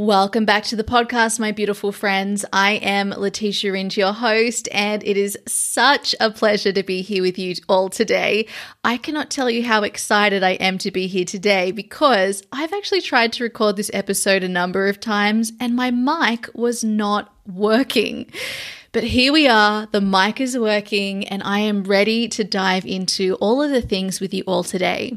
Welcome back to the podcast, my beautiful friends. I am Letitia Ringe, your host, and it is such a pleasure to be here with you all today. I cannot tell you how excited I am to be here today because I've actually tried to record this episode a number of times and my mic was not working. But here we are, the mic is working, and I am ready to dive into all of the things with you all today.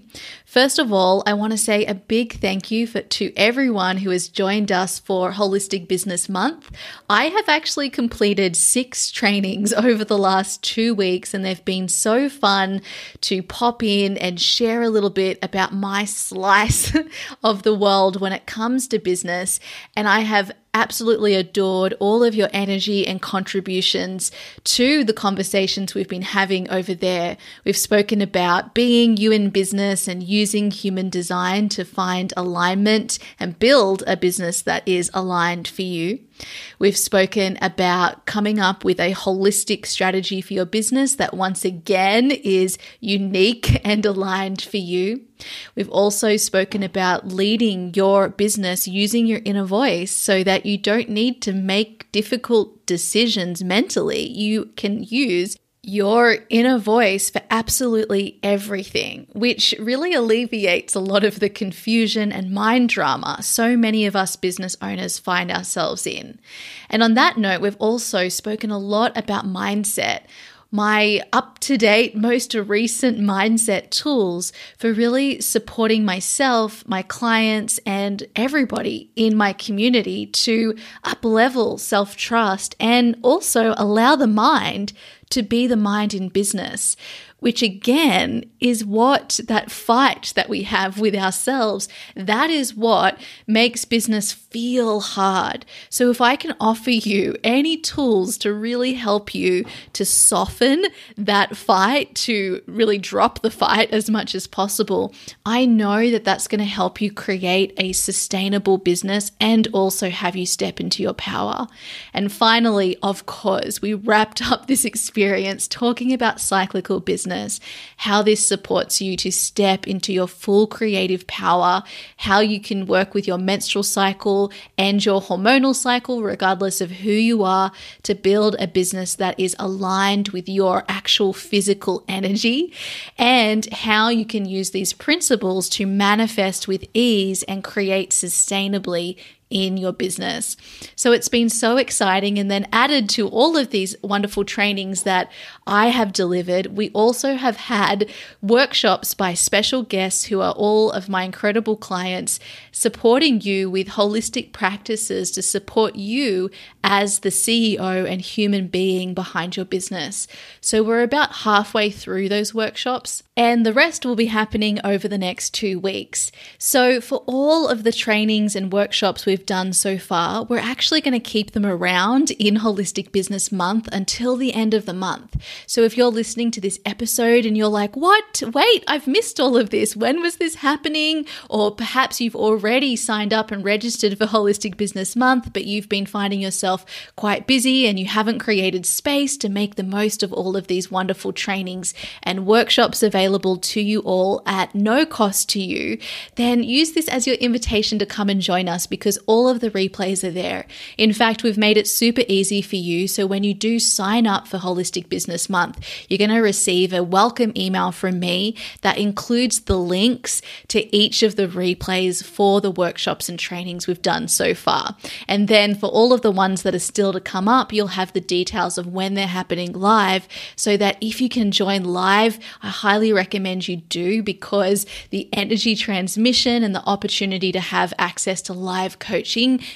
First of all, I want to say a big thank you for, to everyone who has joined us for Holistic Business Month. I have actually completed six trainings over the last two weeks, and they've been so fun to pop in and share a little bit about my slice of the world when it comes to business. And I have absolutely adored all of your energy and contributions to the conversations we've been having over there. We've spoken about being you in business and using human design to find alignment and build a business that is aligned for you. We've spoken about coming up with a holistic strategy for your business that once again is unique and aligned for you. We've also spoken about leading your business using your inner voice so that you don't need to make difficult decisions mentally. You can use your inner voice for absolutely everything, which really alleviates a lot of the confusion and mind drama so many of us business owners find ourselves in. And on that note, we've also spoken a lot about mindset my up to date, most recent mindset tools for really supporting myself, my clients, and everybody in my community to up level self trust and also allow the mind to be the mind in business which again is what that fight that we have with ourselves, that is what makes business feel hard. So if I can offer you any tools to really help you to soften that fight, to really drop the fight as much as possible, I know that that's going to help you create a sustainable business and also have you step into your power. And finally, of course, we wrapped up this experience talking about cyclical business business, how this supports you to step into your full creative power, how you can work with your menstrual cycle and your hormonal cycle, regardless of who you are, to build a business that is aligned with your actual physical energy, and how you can use these principles to manifest with ease and create sustainably in your business. So it's been so exciting. And then added to all of these wonderful trainings that I have delivered, we also have had workshops by special guests who are all of my incredible clients supporting you with holistic practices to support you as the CEO and human being behind your business. So we're about halfway through those workshops, and the rest will be happening over the next two weeks. So, for all of the trainings and workshops we've done so far, we're actually going to keep them around in Holistic Business Month until the end of the month. So, if you're listening to this episode and you're like, what? Wait, I've missed all of this. When was this happening? Or perhaps you've already signed up and registered for Holistic Business Month, but you've been finding yourself yourself quite busy and you haven't created space to make the most of all of these wonderful trainings and workshops available to you all at no cost to you, then use this as your invitation to come and join us because all of the replays are there. In fact, we've made it super easy for you. So when you do sign up for Holistic Business Month, you're going to receive a welcome email from me that includes the links to each of the replays for the workshops and trainings we've done so far. And then for all of the ones that are still to come up, you'll have the details of when they're happening live so that if you can join live, I highly recommend you do because the energy transmission and the opportunity to have access to live coaching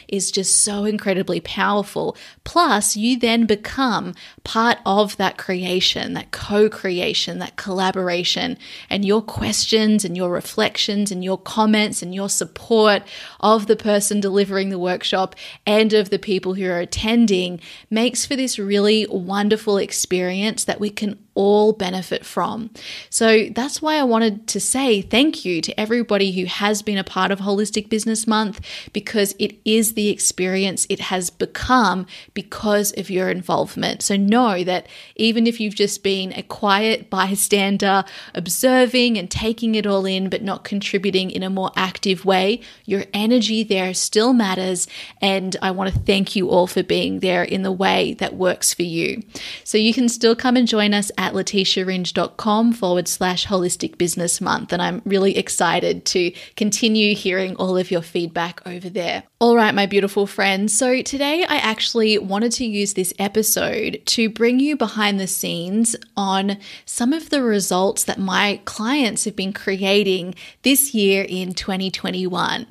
is just so incredibly powerful. Plus, you then become part of that creation, that co creation, that collaboration, and your questions and your reflections and your comments and your support of the person delivering the workshop and of the people who are attending makes for this really wonderful experience that we can all benefit from. So that's why I wanted to say thank you to everybody who has been a part of Holistic Business Month because it is the experience it has become because of your involvement. So know that even if you've just been a quiet bystander, observing and taking it all in, but not contributing in a more active way, your energy there still matters. And I want to thank you all for being there in the way that works for you. So you can still come and join us at letitiaringe.com forward slash holistic business month. And I'm really excited to continue hearing all of your feedback over there. All right, my beautiful friends. So today I actually wanted to use this episode to bring you behind the scenes on some of the results that my clients have been creating this year in 2021.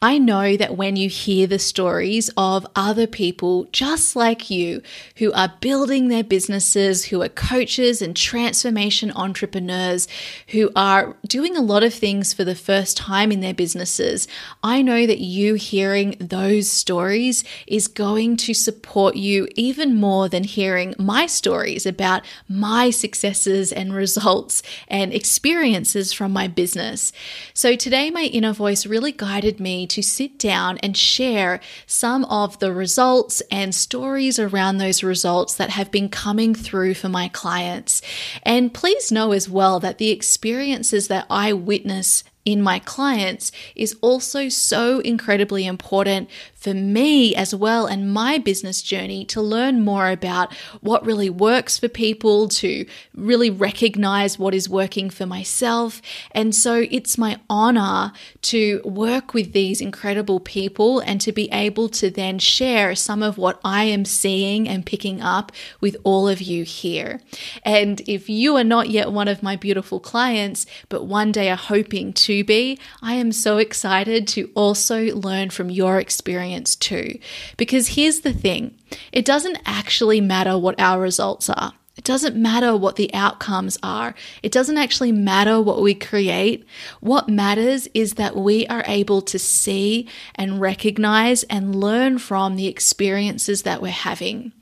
I know that when you hear the stories of other people just like you who are building their businesses, who are coaches and transformation entrepreneurs, who are doing a lot of things for the first time in their businesses, I know that you hearing those stories is going to support you even more than hearing my stories about my successes and results and experiences from my business. So today, my inner voice really guided me to sit down and share some of the results and stories around those results that have been coming through for my clients. And please know as well that the experiences that I witness in my clients is also so incredibly important for me as well and my business journey to learn more about what really works for people, to really recognize what is working for myself. And so it's my honor to work with these incredible people and to be able to then share some of what I am seeing and picking up with all of you here. And if you are not yet one of my beautiful clients, but one day are hoping to be, I am so excited to also learn from your experience too. Because here's the thing it doesn't actually matter what our results are. It doesn't matter what the outcomes are. It doesn't actually matter what we create. What matters is that we are able to see and recognize and learn from the experiences that we're having.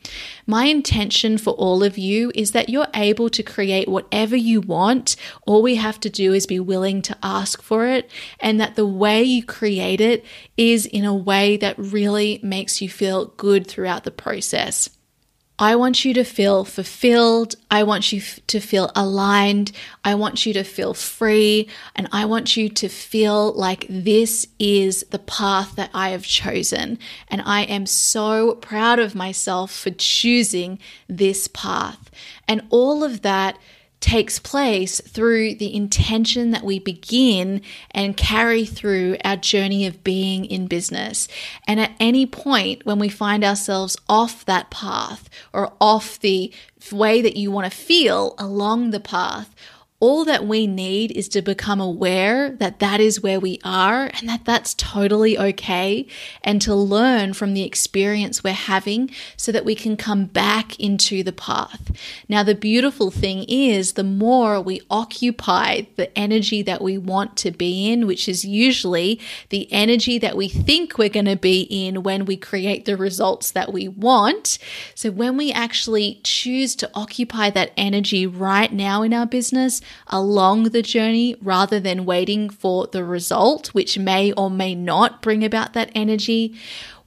My intention for all of you is that you're able to create whatever you want. All we have to do is be willing to ask for it, and that the way you create it is in a way that really makes you feel good throughout the process. I want you to feel fulfilled. I want you f- to feel aligned. I want you to feel free. And I want you to feel like this is the path that I have chosen. And I am so proud of myself for choosing this path. And all of that takes place through the intention that we begin and carry through our journey of being in business. And at any point when we find ourselves off that path or off the way that you want to feel along the path, all that we need is to become aware that that is where we are and that that's totally okay, and to learn from the experience we're having so that we can come back into the path. Now, the beautiful thing is the more we occupy the energy that we want to be in, which is usually the energy that we think we're going to be in when we create the results that we want. So, when we actually choose to occupy that energy right now in our business, along the journey rather than waiting for the result, which may or may not bring about that energy.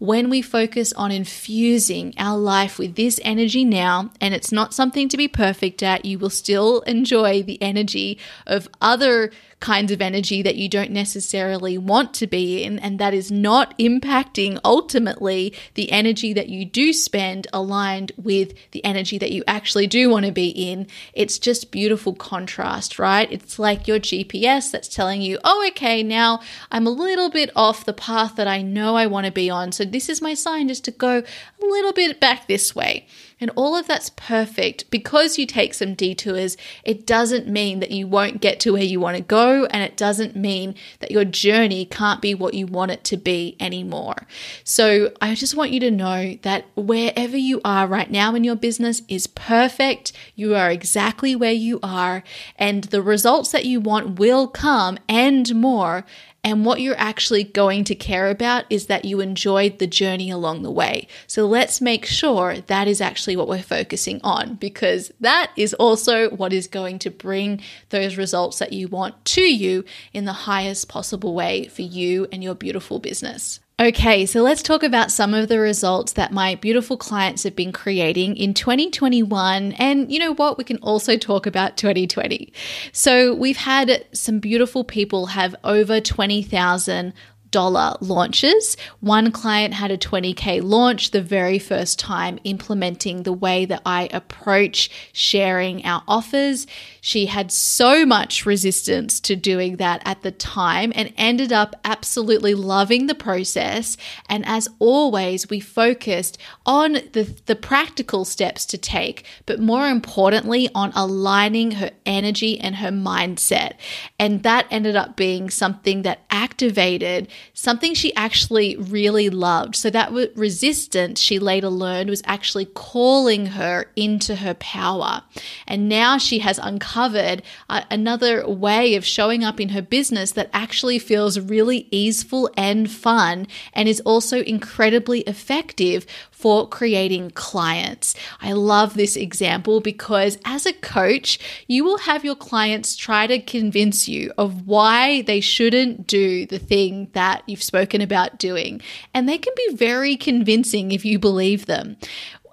When we focus on infusing our life with this energy now, and it's not something to be perfect at, you will still enjoy the energy of other kinds of energy that you don't necessarily want to be in, and that is not impacting ultimately the energy that you do spend aligned with the energy that you actually do want to be in. It's just beautiful contrast, right? It's like your GPS that's telling you, oh, okay, now I'm a little bit off the path that I know I want to be on. So this is my sign just to go a little bit back this way. And all of that's perfect because you take some detours. It doesn't mean that you won't get to where you want to go, and it doesn't mean that your journey can't be what you want it to be anymore. So, I just want you to know that wherever you are right now in your business is perfect. You are exactly where you are, and the results that you want will come and more And what you're actually going to care about is that you enjoyed the journey along the way. So let's make sure that is actually what we're focusing on because that is also what is going to bring those results that you want to you in the highest possible way for you and your beautiful business. Okay, so let's talk about some of the results that my beautiful clients have been creating in 2021. And you know what? We can also talk about 2020. So we've had some beautiful people have over 20,000 dollar launches. One client had a 20K launch the very first time implementing the way that I approach sharing our offers. She had so much resistance to doing that at the time and ended up absolutely loving the process. And as always, we focused on the, the practical steps to take, but more importantly, on aligning her energy and her mindset. And that ended up being something that activated something she actually really loved. So that resistance she later learned was actually calling her into her power. And now she has uncovered uh, another way of showing up in her business that actually feels really easeful and fun and is also incredibly effective for creating clients. I love this example because as a coach, you will have your clients try to convince you of why they shouldn't do the thing that you've spoken about doing. And they can be very convincing if you believe them.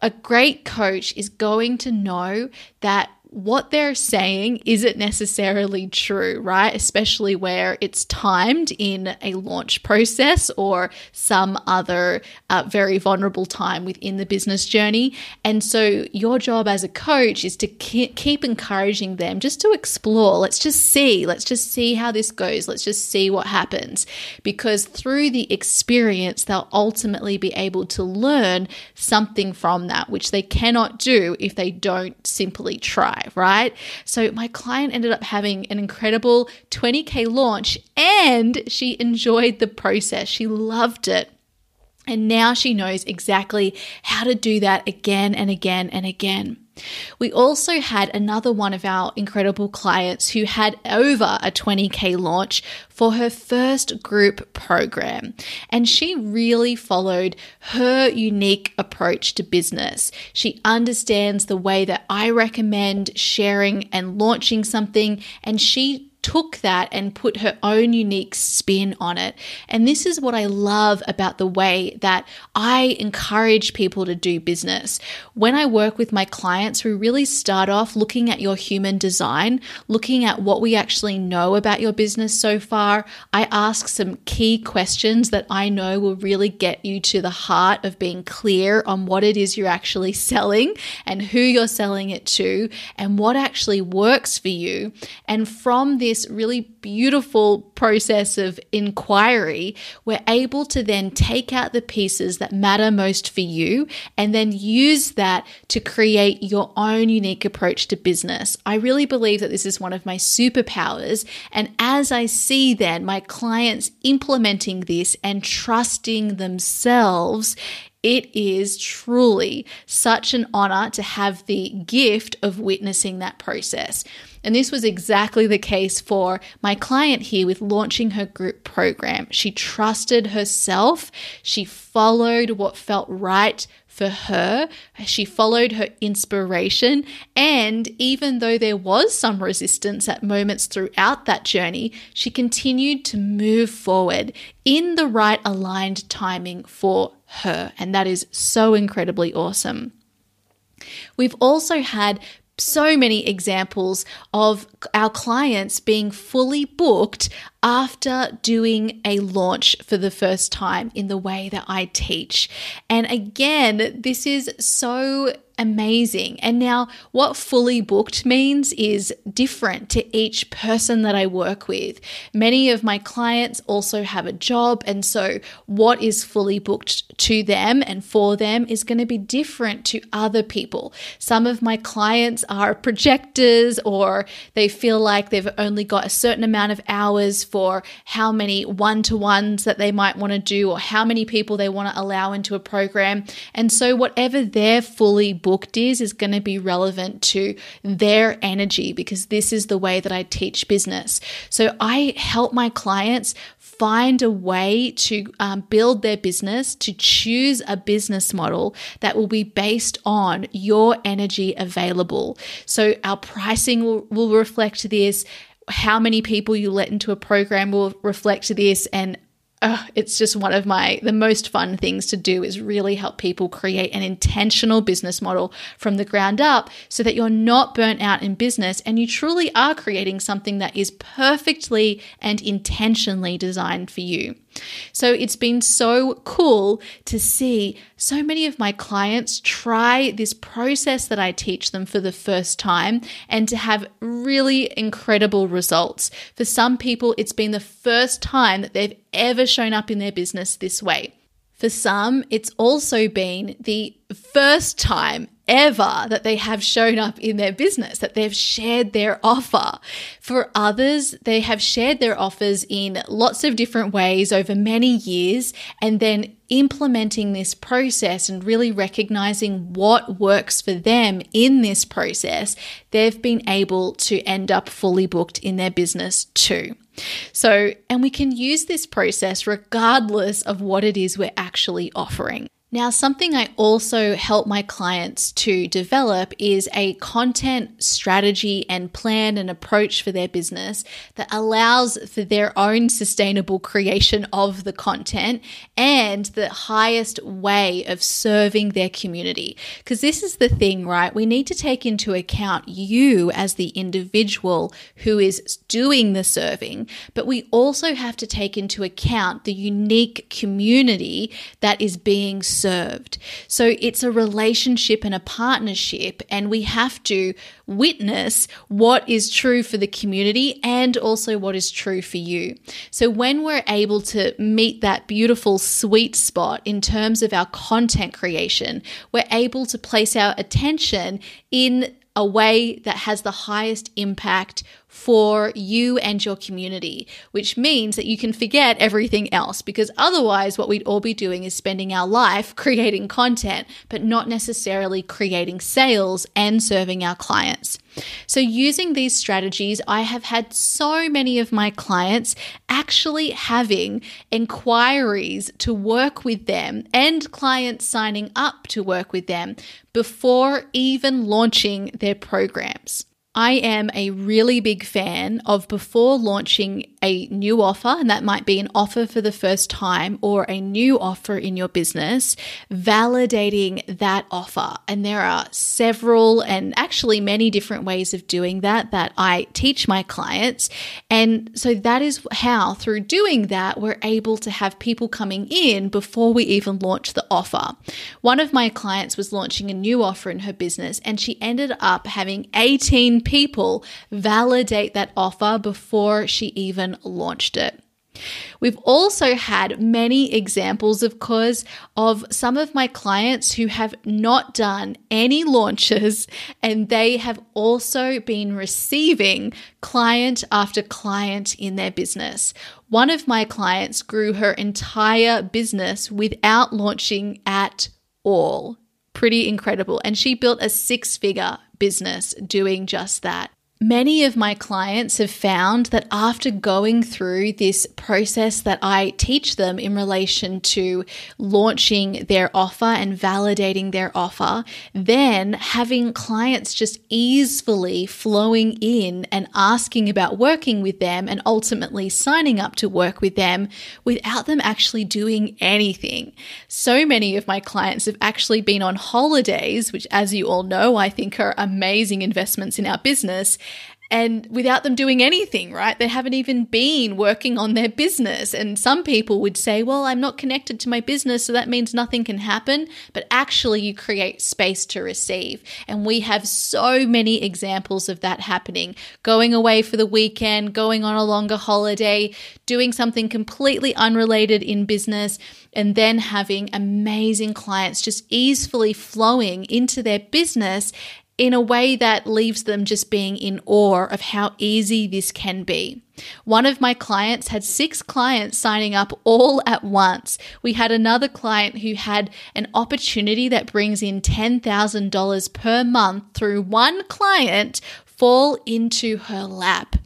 A great coach is going to know that what they're saying isn't necessarily true, right? Especially where it's timed in a launch process or some other uh, very vulnerable time within the business journey. And so, your job as a coach is to keep encouraging them just to explore. Let's just see. Let's just see how this goes. Let's just see what happens. Because through the experience, they'll ultimately be able to learn something from that, which they cannot do if they don't simply try right? So my client ended up having an incredible 20K launch and she enjoyed the process. She loved it. And now she knows exactly how to do that again and again and again. We also had another one of our incredible clients who had over a 20K launch for her first group program. And she really followed her unique approach to business. She understands the way that I recommend sharing and launching something, and she took that and put her own unique spin on it. And this is what I love about the way that I encourage people to do business. When I work with my clients, we really start off looking at your human design, looking at what we actually know about your business so far. I ask some key questions that I know will really get you to the heart of being clear on what it is you're actually selling and who you're selling it to and what actually works for you. And from this this really beautiful process of inquiry, we're able to then take out the pieces that matter most for you and then use that to create your own unique approach to business. I really believe that this is one of my superpowers. And as I see then my clients implementing this and trusting themselves, it is truly such an honor to have the gift of witnessing that process. And this was exactly the case for my client here with launching her group program. She trusted herself, she followed what felt right for her. She followed her inspiration. And even though there was some resistance at moments throughout that journey, she continued to move forward in the right aligned timing for her. And that is so incredibly awesome. We've also had so many examples of our clients being fully booked after doing a launch for the first time in the way that I teach. And again, this is so amazing. And now, what fully booked means is different to each person that I work with. Many of my clients also have a job, and so what is fully booked to them and for them is going to be different to other people. Some of my clients are projectors, or they feel like they've only got a certain amount of hours for how many one to ones that they might want to do or how many people they want to allow into a program. And so, whatever they're fully booked is, is going to be relevant to their energy because this is the way that I teach business. So, I help my clients find a way to um, build their business, to choose a business model that will be based on your energy available. So, our pricing will, will reflect this. How many people you let into a program will reflect this, and it's just one of my the most fun things to do is really help people create an intentional business model from the ground up so that you're not burnt out in business and you truly are creating something that is perfectly and intentionally designed for you. So it's been so cool to see so many of my clients try this process that I teach them for the first time and to have really incredible results. For some people, it's been the first time that they've ever shown up in their business this way. For some, it's also been the first time ever that they have shown up in their business, that they've shared their offer. For others, they have shared their offers in lots of different ways over many years and then implementing this process and really recognizing what works for them in this process, they've been able to end up fully booked in their business too. So, and we can use this process regardless of what it is we're actually offering. Now, something I also help my clients to develop is a content strategy and plan and approach for their business that allows for their own sustainable creation of the content and the highest way of serving their community. Because this is the thing, right? We need to take into account you as the individual who is doing the serving, but we also have to take into account the unique community that is being served served. So it's a relationship and a partnership, and we have to witness what is true for the community and also what is true for you. So when we're able to meet that beautiful sweet spot in terms of our content creation, we're able to place our attention in a way that has the highest impact for you and your community, which means that you can forget everything else because otherwise, what we'd all be doing is spending our life creating content, but not necessarily creating sales and serving our clients. So, using these strategies, I have had so many of my clients actually having inquiries to work with them and clients signing up to work with them before even launching their programs. I am a really big fan of before launching a new offer, and that might be an offer for the first time or a new offer in your business, validating that offer. And there are several and actually many different ways of doing that that I teach my clients. And so that is how, through doing that, we're able to have people coming in before we even launch the offer. One of my clients was launching a new offer in her business, and she ended up having 18 people validate that offer before she even launched it. We've also had many examples, of course, of some of my clients who have not done any launches and they have also been receiving client after client in their business. One of my clients grew her entire business without launching at all. Pretty incredible. And she built a six figure business doing just that. Many of my clients have found that after going through this process that I teach them in relation to launching their offer and validating their offer, then having clients just easily flowing in and asking about working with them and ultimately signing up to work with them without them actually doing anything. So many of my clients have actually been on holidays, which, as you all know, I think are amazing investments in our business and without them doing anything, right? They haven't even been working on their business. And some people would say, well, I'm not connected to my business, so that means nothing can happen. But actually, you create space to receive. And we have so many examples of that happening going away for the weekend, going on a longer holiday, doing something completely unrelated in business, and then having amazing clients just easily flowing into their business in a way that leaves them just being in awe of how easy this can be. One of my clients had six clients signing up all at once. We had another client who had an opportunity that brings in $10,000 per month through one client fall into her lap.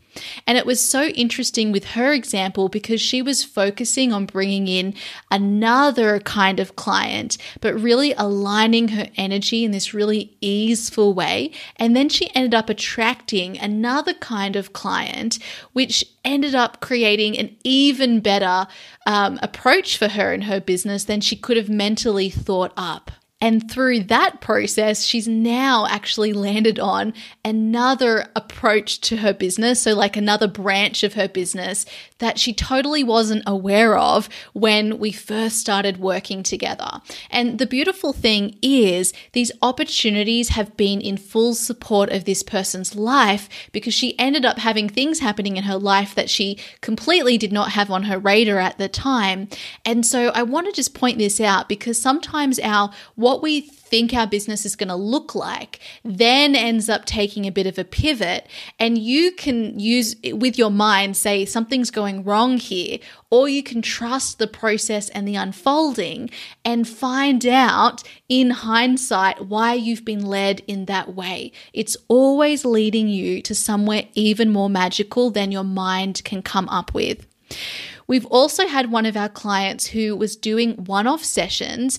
And it was so interesting with her example because she was focusing on bringing in another kind of client, but really aligning her energy in this really easeful way. And then she ended up attracting another kind of client, which ended up creating an even better um, approach for her in her business than she could have mentally thought up. And through that process, she's now actually landed on another approach to her business. So, like another branch of her business that she totally wasn't aware of when we first started working together. And the beautiful thing is, these opportunities have been in full support of this person's life because she ended up having things happening in her life that she completely did not have on her radar at the time. And so, I want to just point this out because sometimes our what what we think our business is going to look like then ends up taking a bit of a pivot. And you can use with your mind, say something's going wrong here, or you can trust the process and the unfolding and find out in hindsight why you've been led in that way. It's always leading you to somewhere even more magical than your mind can come up with. We've also had one of our clients who was doing one off sessions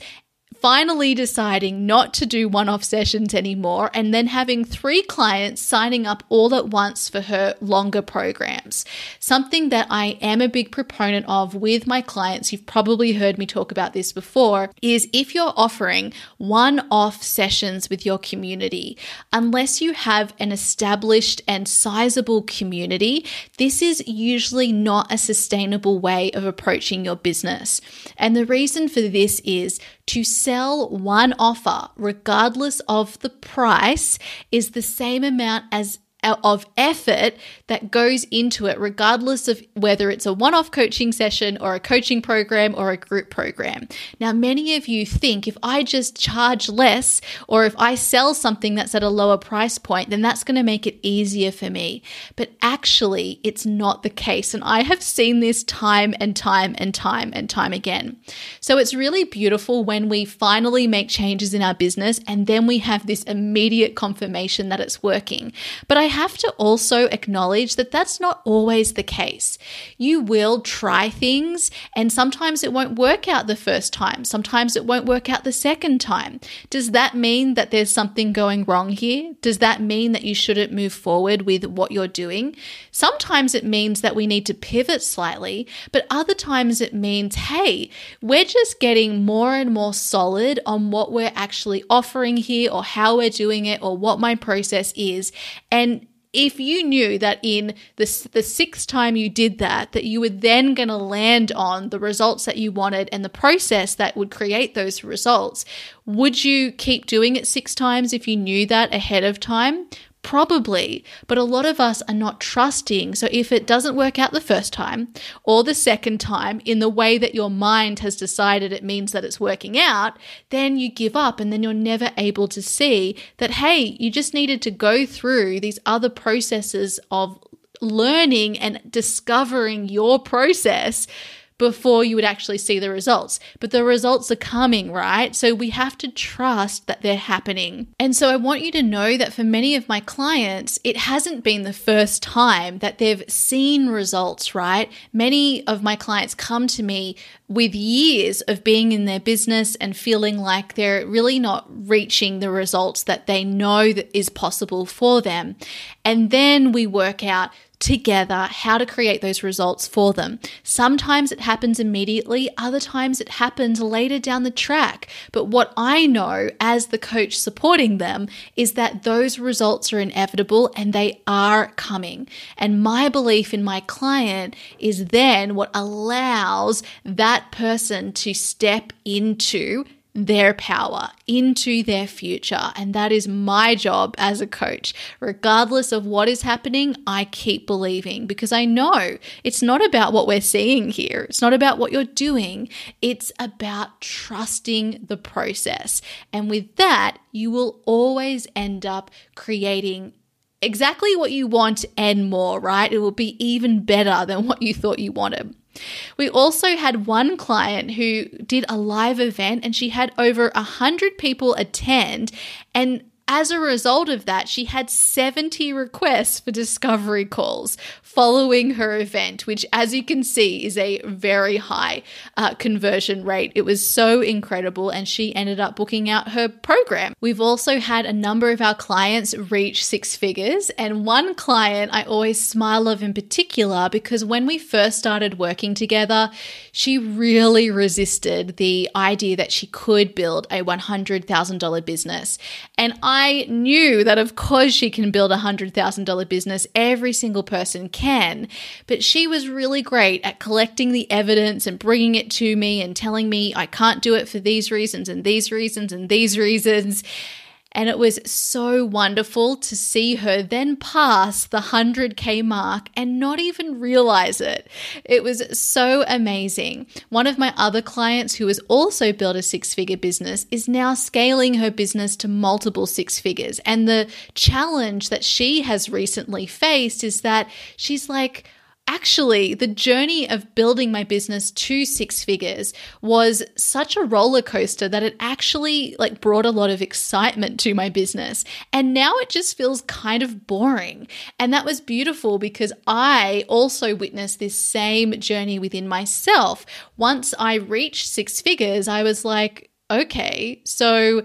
finally deciding not to do one off sessions anymore and then having three clients signing up all at once for her longer programs. Something that I am a big proponent of with my clients, you've probably heard me talk about this before, is if you're offering one off sessions with your community, unless you have an established and sizable community, this is usually not a sustainable way of approaching your business. And the reason for this is to sell one offer, regardless of the price, is the same amount as of effort that goes into it, regardless of whether it's a one off coaching session or a coaching program or a group program. Now, many of you think if I just charge less or if I sell something that's at a lower price point, then that's going to make it easier for me. But actually, it's not the case. And I have seen this time and time and time and time again. So it's really beautiful when we finally make changes in our business and then we have this immediate confirmation that it's working. But I have to also acknowledge that that's not always the case. You will try things, and sometimes it won't work out the first time, sometimes it won't work out the second time. Does that mean that there's something going wrong here? Does that mean that you shouldn't move forward with what you're doing? Sometimes it means that we need to pivot slightly, but other times it means, hey, we're just getting more and more solid on what we're actually offering here or how we're doing it or what my process is. And if you knew that in the, the sixth time you did that, that you were then going to land on the results that you wanted and the process that would create those results, would you keep doing it six times if you knew that ahead of time? Probably, but a lot of us are not trusting. So if it doesn't work out the first time or the second time in the way that your mind has decided it means that it's working out, then you give up and then you're never able to see that, hey, you just needed to go through these other processes of learning and discovering your process before you would actually see the results. But the results are coming, right? So we have to trust that they're happening. And so I want you to know that for many of my clients, it hasn't been the first time that they've seen results, right? Many of my clients come to me with years of being in their business and feeling like they're really not reaching the results that they know that is possible for them. And then we work out together how to create those results for them. Sometimes it happens immediately, other times it happens later down the track. But what I know as the coach supporting them is that those results are inevitable and they are coming. And my belief in my client is then what allows that person to step into their power into their future. And that is my job as a coach. Regardless of what is happening, I keep believing because I know it's not about what we're seeing here. It's not about what you're doing. It's about trusting the process. And with that, you will always end up creating exactly what you want and more, right? It will be even better than what you thought you wanted. We also had one client who did a live event and she had over a hundred people attend and as a result of that, she had 70 requests for discovery calls following her event, which, as you can see, is a very high uh, conversion rate. It was so incredible, and she ended up booking out her program. We've also had a number of our clients reach six figures, and one client I always smile of in particular because when we first started working together, she really resisted the idea that she could build a $100,000 business. And I I knew that, of course, she can build a $100,000 business. Every single person can. But she was really great at collecting the evidence and bringing it to me and telling me I can't do it for these reasons and these reasons and these reasons. And it was so wonderful to see her then pass the 100K mark and not even realize it. It was so amazing. One of my other clients, who has also built a six figure business, is now scaling her business to multiple six figures. And the challenge that she has recently faced is that she's like, actually the journey of building my business to six figures was such a roller coaster that it actually like brought a lot of excitement to my business. And now it just feels kind of boring. And that was beautiful because i also witnessed this same journey within myself. Once i reached six figures i was like okay so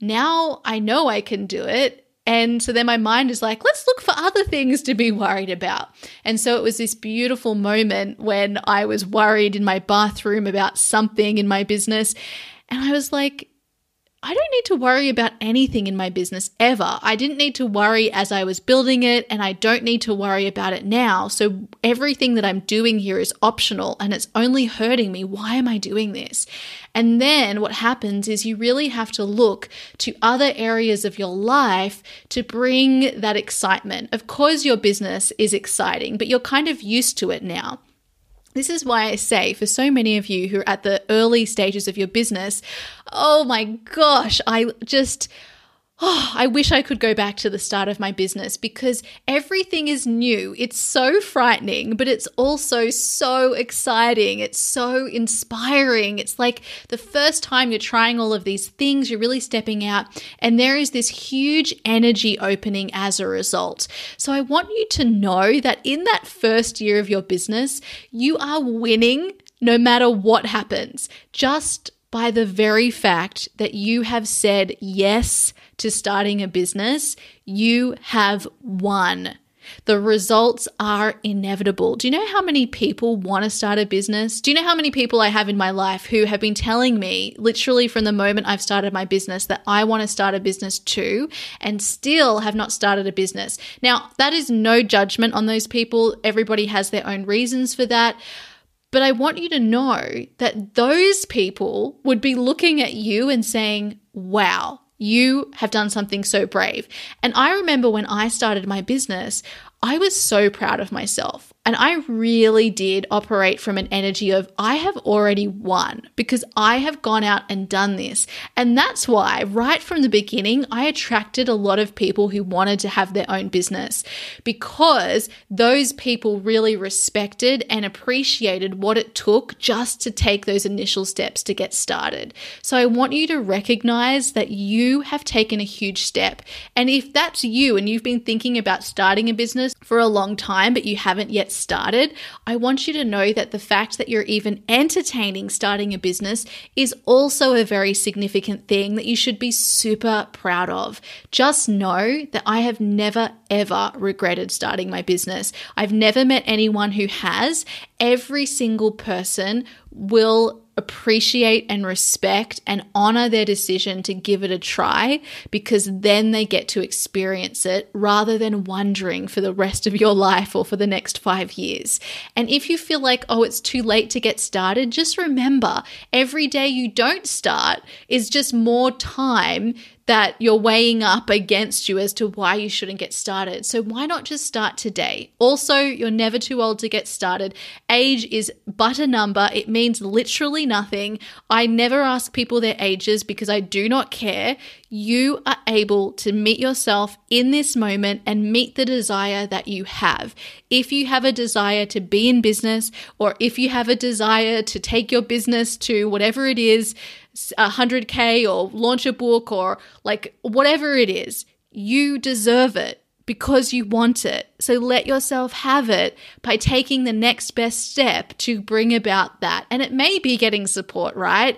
now i know i can do it and so then my mind is like, let's look for other things to be worried about. And so it was this beautiful moment when I was worried in my bathroom about something in my business. And I was like, I don't need to worry about anything in my business ever. I didn't need to worry as I was building it, and I don't need to worry about it now. So everything that I'm doing here is optional and it's only hurting me. Why am I doing this? And then what happens is you really have to look to other areas of your life to bring that excitement. Of course, your business is exciting, but you're kind of used to it now. This is why I say for so many of you who are at the early stages of your business, oh my gosh, I just oh, I wish I could go back to the start of my business because everything is new. It's so frightening, but it's also so exciting. It's so inspiring. It's like the first time you're trying all of these things, you're really stepping out, and there is this huge energy opening as a result. So I want you to know that in that first year of your business, you are winning no matter what happens. Just by the very fact that you have said yes to starting a business, you have won. The results are inevitable. Do you know how many people want to start a business? Do you know how many people I have in my life who have been telling me, literally from the moment I've started my business, that I want to start a business too, and still have not started a business? Now, that is no judgment on those people. Everybody has their own reasons for that. But I want you to know that those people would be looking at you and saying, wow, you have done something so brave. And I remember when I started my business, I was so proud of myself. And I really did operate from an energy of, I have already won because I have gone out and done this. And that's why, right from the beginning, I attracted a lot of people who wanted to have their own business because those people really respected and appreciated what it took just to take those initial steps to get started. So I want you to recognize that you have taken a huge step. And if that's you and you've been thinking about starting a business for a long time, but you haven't yet started, I want you to know that the fact that you're even entertaining starting a business is also a very significant thing that you should be super proud of. Just know that I have never, ever regretted starting my business. I've never met anyone who has. Every single person will appreciate and respect and honor their decision to give it a try because then they get to experience it rather than wondering for the rest of your life or for the next five years. And if you feel like, oh, it's too late to get started, just remember every day you don't start is just more time that you're weighing up against you as to why you shouldn't get started. So why not just start today? Also, you're never too old to get started. Age is but a number, it means literally nothing. I never ask people their ages because I do not care. You are able to meet yourself in this moment and meet the desire that you have. If you have a desire to be in business, or if you have a desire to take your business to whatever it is, 100K or launch a book or like whatever it is, you deserve it because you want it. So let yourself have it by taking the next best step to bring about that. And it may be getting support, right?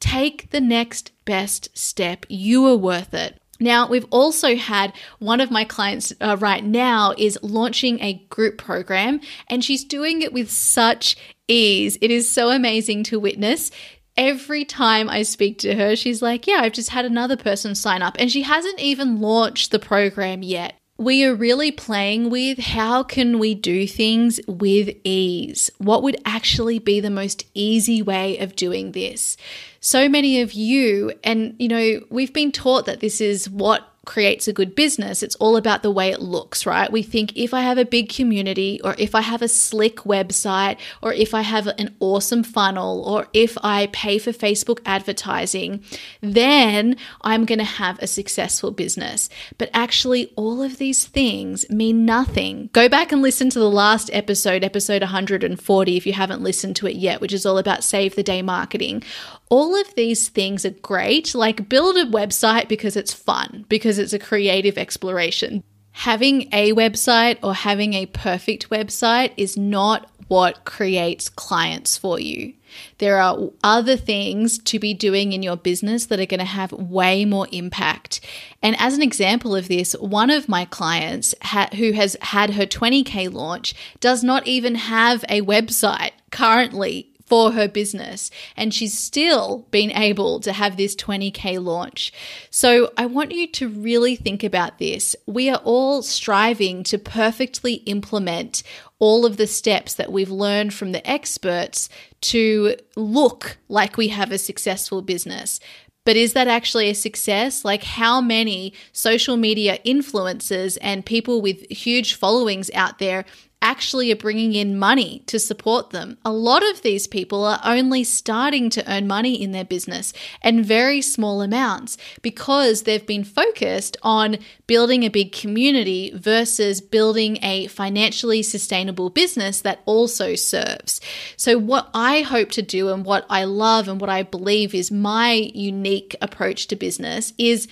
Take the next best step. You are worth it. Now, we've also had one of my clients uh, right now is launching a group program and she's doing it with such ease. It is so amazing to witness every time I speak to her, she's like, Yeah, I've just had another person sign up. And she hasn't even launched the program yet. We are really playing with how can we do things with ease? What would actually be the most easy way of doing this? So many of you, and you know, we've been taught that this is what creates a good business. It's all about the way it looks, right? We think if I have a big community, or if I have a slick website, or if I have an awesome funnel, or if I pay for Facebook advertising, then I'm going to have a successful business. But actually, all of these things mean nothing. Go back and listen to the last episode, episode 140, if you haven't listened to it yet, which is all about save the day marketing all of these things are great. Like build a website because it's fun, because it's a creative exploration. Having a website or having a perfect website is not what creates clients for you. There are other things to be doing in your business that are going to have way more impact. And as an example of this, one of my clients ha- who has had her 20K launch does not even have a website currently for her business. And she's still been able to have this 20K launch. So I want you to really think about this. We are all striving to perfectly implement all of the steps that we've learned from the experts to look like we have a successful business. But is that actually a success? Like, how many social media influencers and people with huge followings out there actually are bringing in money to support them. A lot of these people are only starting to earn money in their business and very small amounts because they've been focused on building a big community versus building a financially sustainable business that also serves. So, what I hope to do and what I love and what I believe is my unique approach to business is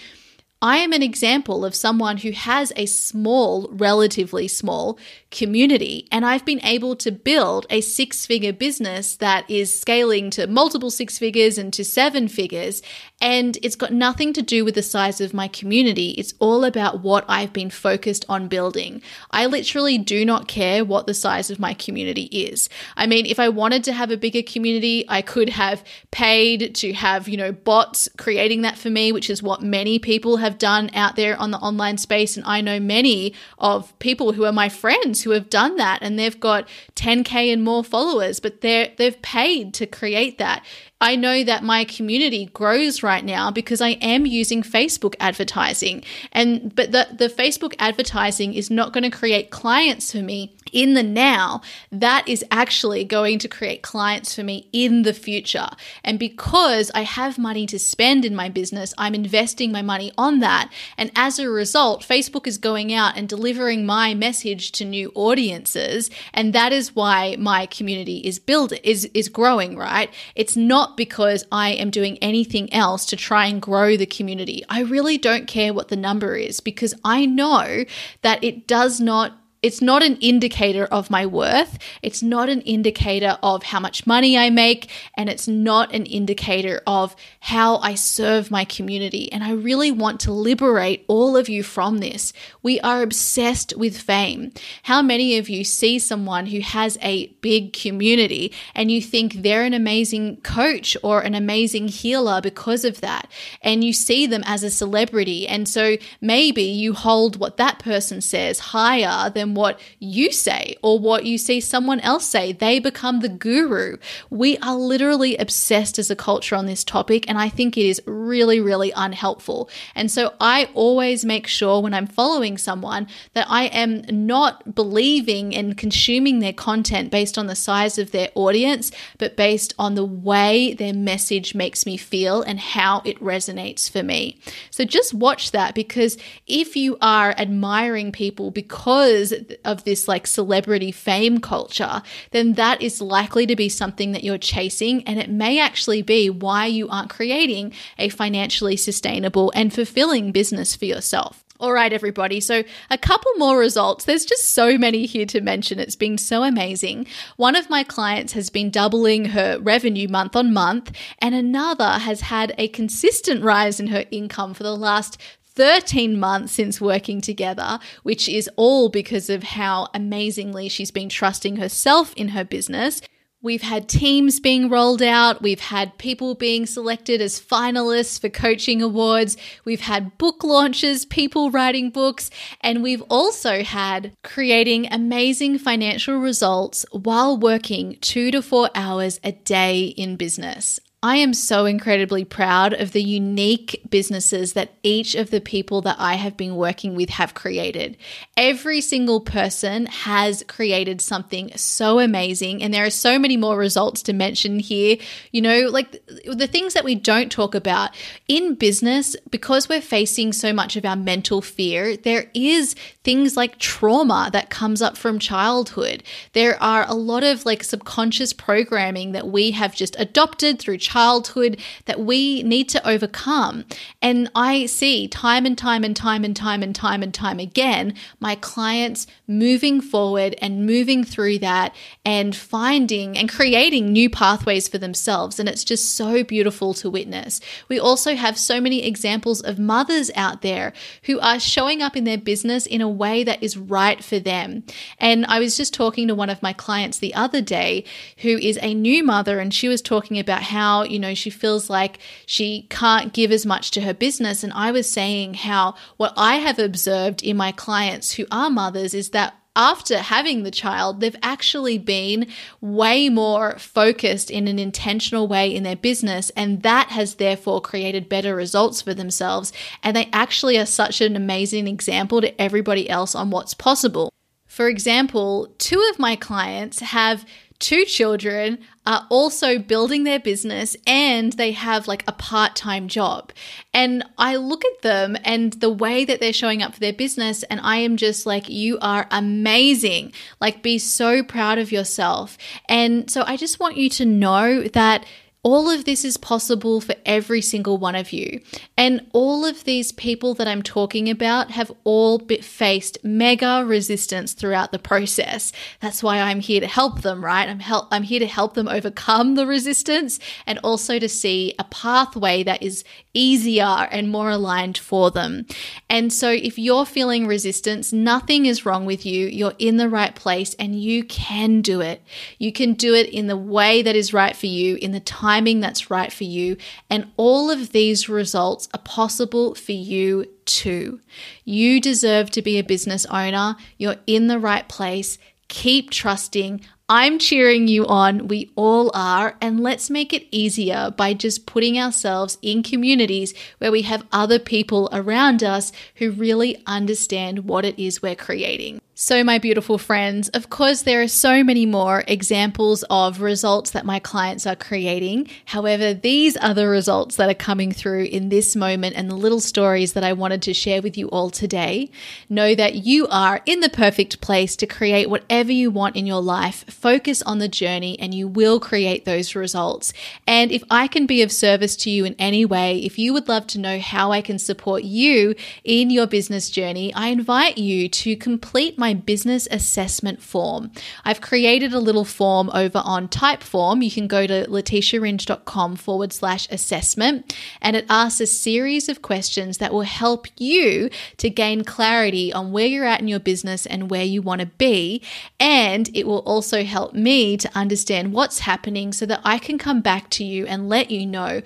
I am an example of someone who has a small, relatively small community, and I've been able to build a six figure business that is scaling to multiple six figures and to seven figures. And it's got nothing to do with the size of my community. It's all about what I've been focused on building. I literally do not care what the size of my community is. I mean, if I wanted to have a bigger community, I could have paid to have, you know, bots creating that for me, which is what many people have done out there on the online space. And I know many of people who are my friends who have done that and they've got 10K and more followers, but they're, they've paid to create that. I know that my community grows right now because I am using Facebook advertising. And but the, the Facebook advertising is not going to create clients for me in the now. That is actually going to create clients for me in the future. And because I have money to spend in my business, I'm investing my money on that. And as a result, Facebook is going out and delivering my message to new audiences. And that is why my community is building is is growing, right? It's not not because I am doing anything else to try and grow the community. I really don't care what the number is because I know that it does not it's not an indicator of my worth. It's not an indicator of how much money I make. And it's not an indicator of how I serve my community. And I really want to liberate all of you from this. We are obsessed with fame. How many of you see someone who has a big community and you think they're an amazing coach or an amazing healer because of that? And you see them as a celebrity. And so maybe you hold what that person says higher than what you say or what you see someone else say. They become the guru. We are literally obsessed as a culture on this topic, and I think it is really, really unhelpful. And so I always make sure when I'm following someone that I am not believing and consuming their content based on the size of their audience, but based on the way their message makes me feel and how it resonates for me. So just watch that because if you are admiring people because of this like celebrity fame culture, then that is likely to be something that you're chasing. And it may actually be why you aren't creating a financially sustainable and fulfilling business for yourself. All right, everybody. So, a couple more results. There's just so many here to mention. It's been so amazing. One of my clients has been doubling her revenue month on month, and another has had a consistent rise in her income for the last 13 months since working together, which is all because of how amazingly she's been trusting herself in her business. We've had teams being rolled out. We've had people being selected as finalists for coaching awards. We've had book launches, people writing books, and we've also had creating amazing financial results while working two to four hours a day in business. I am so incredibly proud of the unique businesses that each of the people that I have been working with have created. Every single person has created something so amazing, and there are so many more results to mention here. You know, like the things that we don't talk about in business, because we're facing so much of our mental fear, there is things like trauma that comes up from childhood. There are a lot of like subconscious programming that we have just adopted through childhood that we need to overcome. And I see time and time and time and time and time and time again my clients moving forward and moving through that and finding and creating new pathways for themselves. And it's just so beautiful to witness. We also have so many examples of mothers out there who are showing up in their business in a way that is right for them. And I was just talking to one of my clients the other day who is a new mother, and she was talking about how you know, she feels like she can't give as much to her business. And I was saying how what I have observed in my clients who are mothers is that after having the child, they've actually been way more focused in an intentional way in their business. And that has therefore created better results for themselves. And they actually are such an amazing example to everybody else on what's possible. For example, two of my clients have two children, are also building their business and they have like a part time job. And I look at them and the way that they're showing up for their business, and I am just like, you are amazing. Like, be so proud of yourself. And so I just want you to know that all of this is possible for every single one of you. And all of these people that I'm talking about have all faced mega resistance throughout the process. That's why I'm here to help them, right? I'm help I'm here to help them overcome the resistance and also to see a pathway that is easier and more aligned for them. And so if you're feeling resistance, nothing is wrong with you. You're in the right place and you can do it. You can do it in the way that is right for you, in the timing that's right for you. And all of these results are possible for you too. You deserve to be a business owner. You're in the right place. Keep trusting. I'm cheering you on. We all are. And let's make it easier by just putting ourselves in communities where we have other people around us who really understand what it is we're creating. So, my beautiful friends, of course, there are so many more examples of results that my clients are creating. However, these are the results that are coming through in this moment and the little stories that I wanted to share with you all today. Know that you are in the perfect place to create whatever you want in your life. Focus on the journey and you will create those results. And if I can be of service to you in any way, if you would love to know how I can support you in your business journey, I invite you to complete my my business assessment form. I've created a little form over on Typeform. You can go to letitiaringe.com forward slash assessment, and it asks a series of questions that will help you to gain clarity on where you're at in your business and where you want to be. And it will also help me to understand what's happening so that I can come back to you and let you know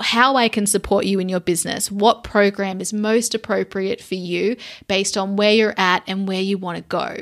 how I can support you in your business, what program is most appropriate for you based on where you're at and where you want to go.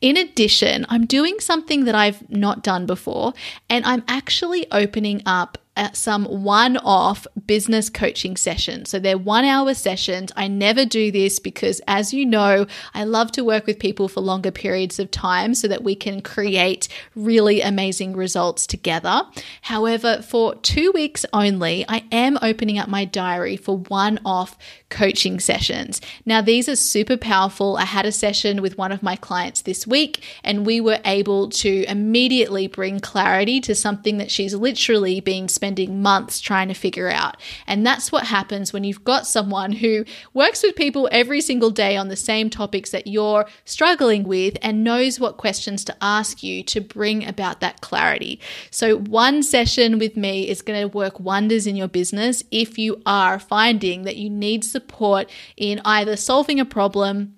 In addition, I'm doing something that I've not done before, and I'm actually opening up Uh, some one off business coaching sessions. So they're one hour sessions. I never do this because, as you know, I love to work with people for longer periods of time so that we can create really amazing results together. However, for two weeks only, I am opening up my diary for one off coaching sessions. Now, these are super powerful. I had a session with one of my clients this week, and we were able to immediately bring clarity to something that she's literally been spending months trying to figure out. And that's what happens when you've got someone who works with people every single day on the same topics that you're struggling with and knows what questions to ask you to bring about that clarity. So, one session with me is going to work wonders in your business if you are finding that you need support support in either solving a problem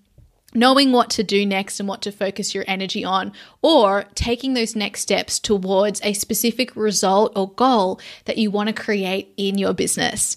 knowing what to do next and what to focus your energy on, or taking those next steps towards a specific result or goal that you want to create in your business.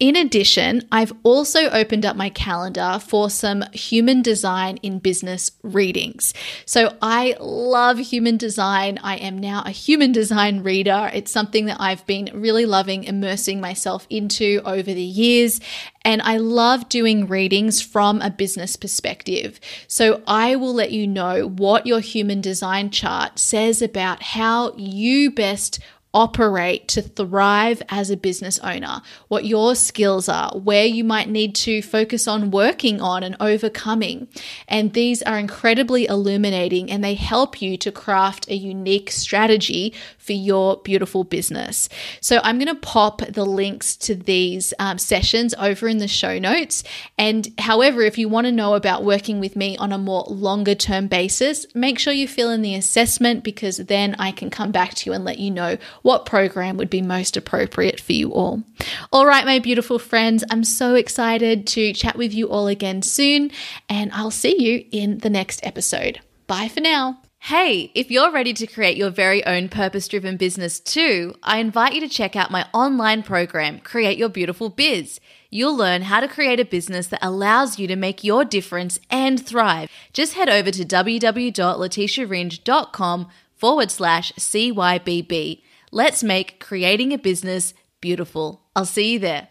In addition, I've also opened up my calendar for some human design in business readings. So I love human design. I am now a human design reader. It's something that I've been really loving immersing myself into over the years. And I love doing readings from a business perspective. So I will let you know what your human design chart says about how you best operate to thrive as a business owner, what your skills are, where you might need to focus on working on and overcoming. And these are incredibly illuminating and they help you to craft a unique strategy for your beautiful business. So I'm going to pop the links to these um, sessions over in the show notes. And however, if you want to know about working with me on a more longer term basis, make sure you fill in the assessment because then I can come back to you and let you know what program would be most appropriate for you all. All right, my beautiful friends, I'm so excited to chat with you all again soon, and I'll see you in the next episode. Bye for now. Hey, if you're ready to create your very own purpose driven business too, I invite you to check out my online program, Create Your Beautiful Biz. You'll learn how to create a business that allows you to make your difference and thrive. Just head over to www.letitiaringe.com forward slash CYBB. Let's make creating a business beautiful. I'll see you there.